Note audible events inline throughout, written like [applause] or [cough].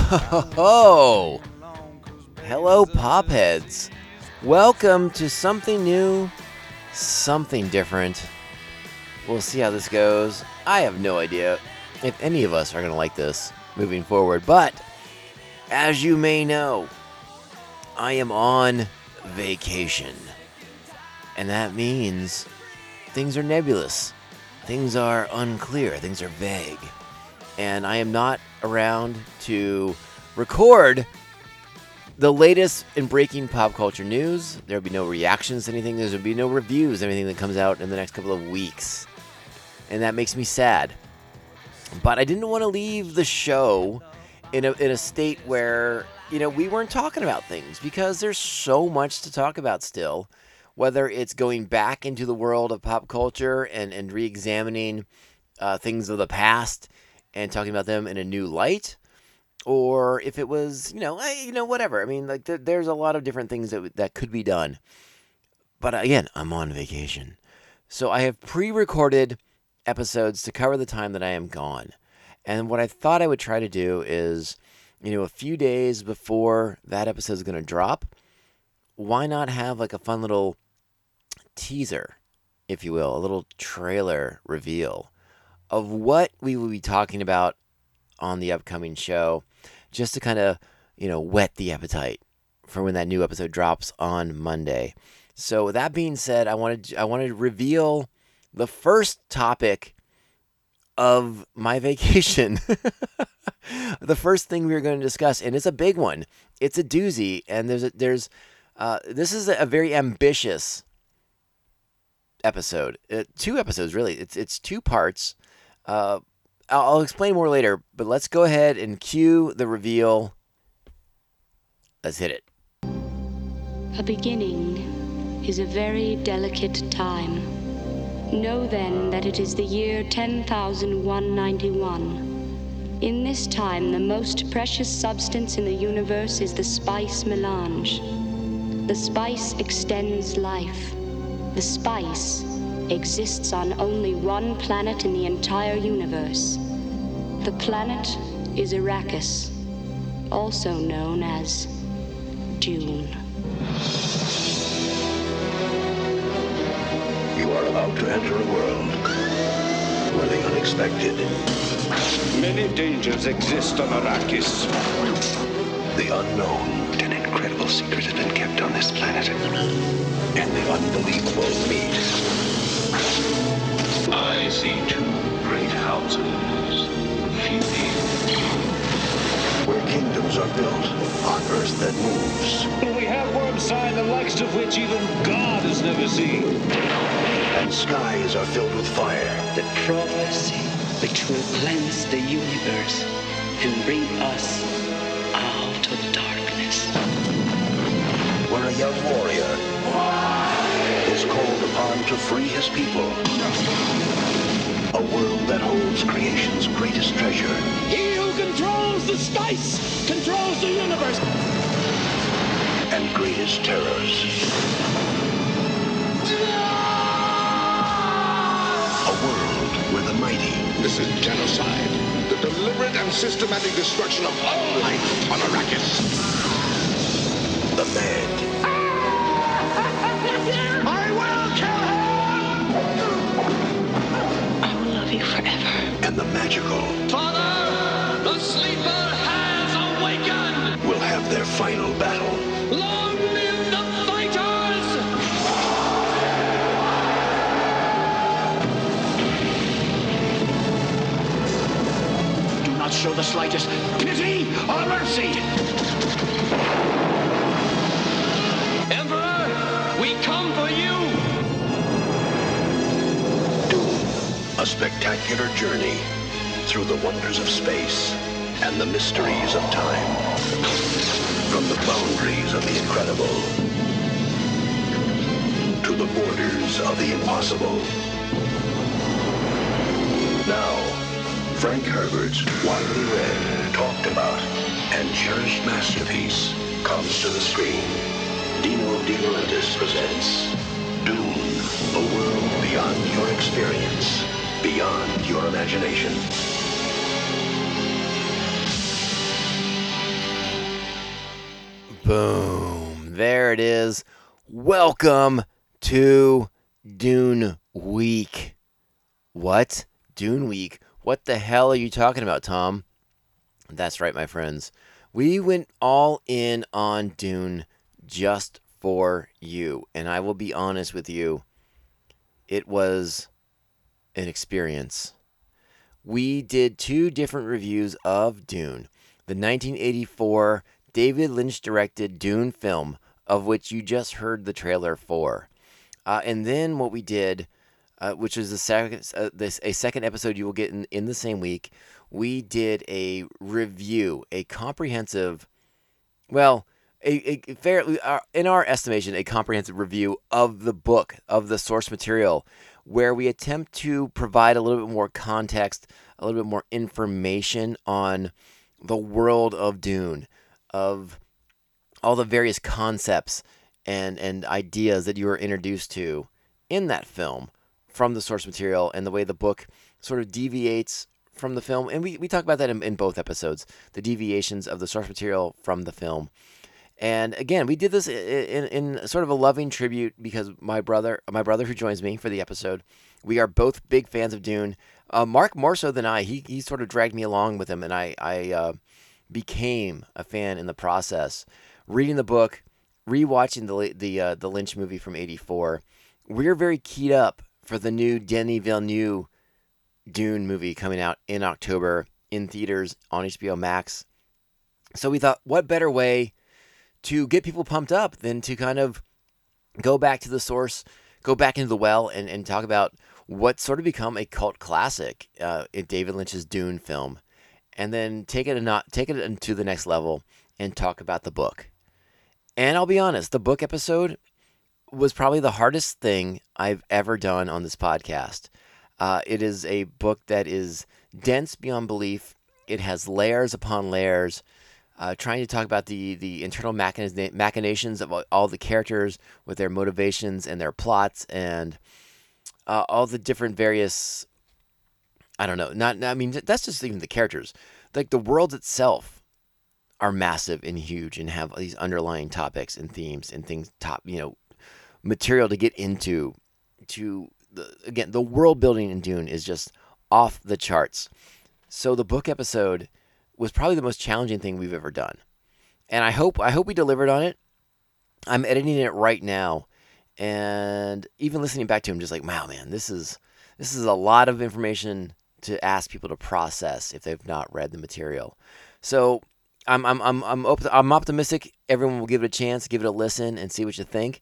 Oh, [laughs] hello, popheads. Welcome to something new, something different. We'll see how this goes. I have no idea if any of us are going to like this moving forward, but as you may know, I am on vacation. And that means things are nebulous, things are unclear, things are vague. And I am not around to record the latest in breaking pop culture news. There'll be no reactions to anything, there'll be no reviews, anything that comes out in the next couple of weeks. And that makes me sad. But I didn't want to leave the show in a, in a state where, you know, we weren't talking about things because there's so much to talk about still. Whether it's going back into the world of pop culture and, and re examining uh, things of the past and talking about them in a new light, or if it was, you know, eh, you know, whatever. I mean, like there, there's a lot of different things that that could be done. But again, I'm on vacation, so I have pre-recorded episodes to cover the time that I am gone. And what I thought I would try to do is, you know, a few days before that episode is going to drop, why not have like a fun little teaser, if you will, a little trailer reveal of what we will be talking about on the upcoming show, just to kind of, you know, whet the appetite for when that new episode drops on Monday. So with that being said, I wanted I wanted to reveal the first topic of my [laughs] vacation. the first thing we are going to discuss, and it's a big one. It's a doozy, and there's a, there's uh, this is a very ambitious episode. Uh, two episodes, really. It's it's two parts. Uh, I'll, explain more later, but let's go ahead and cue the reveal. Let's hit it. A beginning is a very delicate time. Know then that it is the year 10,191. In this time, the most precious substance in the universe is the spice melange. The spice extends life. The spice exists on only one planet in the entire universe. The planet is Arrakis, also known as Dune. You are about to enter a world where the unexpected, Many dangers exist on Arrakis. the unknown, An incredible secret has been kept on this planet. and the unbelievable meet. I see two great houses. Feuding. Where kingdoms are built on earth that moves, We have worm sign the likes of which even God has never seen. and skies are filled with fire. the prophecy which will cleanse the universe and bring us out of darkness. Where a young warrior is called upon to free his people. A world that holds creation's greatest treasure. He who controls the spice controls the universe. and greatest terrors. A world where the mighty This is genocide. The deliberate and systematic destruction of all life on Arrakis. the mad you forever. and the magical Father, the sleeper has awakened! will have their final battle. Long live the fighters! Do not show the slightest pity or mercy! A spectacular journey through the wonders of space and the mysteries of time. From the boundaries of the incredible to the borders of the impossible. Now, Frank Herbert's widely read, talked about, and cherished masterpiece comes to the screen. Dino De Laurentiis presents Dune, a world beyond your experience, beyond your imagination. Boom. There it is. Welcome to Dune Week. What? Dune Week? What the hell are you talking about, Tom? That's right, my friends. We went all in on Dune just for you. And I will be honest with you, it was an experience. We did two different reviews of Dune the 1984 David Lynch directed Dune film, of which you just heard the trailer for. Uh, and then what we did, uh, which is second, uh, this, a second episode you will get in, in the same week, we did a review, a comprehensive, well, a, a fair, uh, in our estimation, a comprehensive review of the book, of the source material, where we attempt to provide a little bit more context, a little bit more information on the world of Dune, of all the various concepts and, and ideas that you were introduced to in that film from the source material and the way the book sort of deviates from the film. And we, we talk about that in, in both episodes the deviations of the source material from the film. And again, we did this in, in, sort of a loving tribute because my brother, my brother who joins me for the episode, we are both big fans of Dune. Uh, Mark more so than I. He, he sort of dragged me along with him, and I I uh, became a fan in the process. Reading the book, rewatching the the uh, the Lynch movie from '84, we're very keyed up for the new Denis Villeneuve Dune movie coming out in October in theaters on HBO Max. So we thought, what better way to get people pumped up than to kind of go back to the source, go back into the well, and, and talk about what sort of become a cult classic uh, in David Lynch's Dune film, and then take it not take it to the next level and talk about the book. And I'll be honest, the book episode was probably the hardest thing I've ever done on this podcast. Uh, it is a book that is dense beyond belief. It has layers upon layers uh, trying to talk about the the internal machinations of all the characters with their motivations and their plots and uh, all the different various. I don't know. Not I mean that's just even the characters. Like the world itself are massive and huge and have these underlying topics and themes and things top you know material to get into to the again the world building in Dune is just off the charts. So the book episode was probably the most challenging thing we've ever done. And I hope I hope we delivered on it. I'm editing it right now and even listening back to him just like, "Wow, man, this is this is a lot of information to ask people to process if they've not read the material." So, I'm I'm I'm I'm, op- I'm optimistic everyone will give it a chance, give it a listen and see what you think.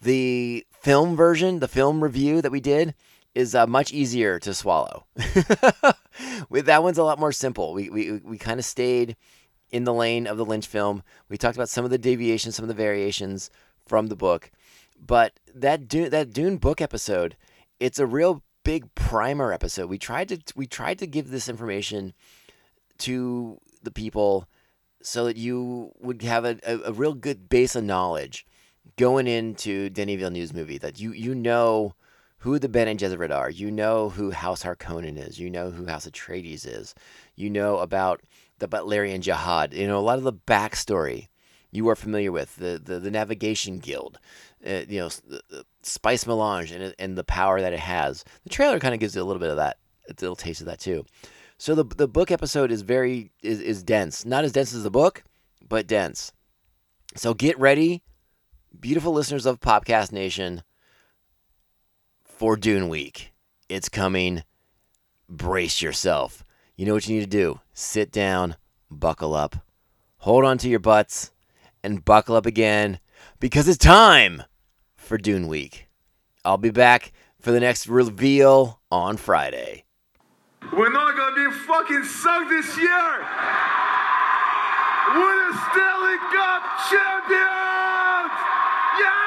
The film version, the film review that we did, is uh, much easier to swallow. [laughs] That one's a lot more simple. We we we kind of stayed in the lane of the Lynch film. We talked about some of the deviations, some of the variations from the book, but that Dune, that Dune book episode, it's a real big primer episode. We tried to we tried to give this information to the people so that you would have a, a, a real good base of knowledge going into Denis Villeneuve's movie that you you know who the Bene Gesserit are. You know who House Harkonnen is. You know who House Atreides is. You know about the Butlerian Jihad. You know a lot of the backstory you are familiar with the the, the Navigation Guild. Uh, you know the, the Spice Melange and and the power that it has. The trailer kind of gives you a little bit of that, a little taste of that too. So the the book episode is very is, is dense. Not as dense as the book, but dense. So get ready, beautiful listeners of Popcast Nation for Dune Week. It's coming. Brace yourself. You know what you need to do? Sit down, buckle up, hold on to your butts, and buckle up again because it's time for Dune Week. I'll be back for the next reveal on Friday. We're not gonna be fucking sucked this year! We're the Stanley Cup champions! Yeah!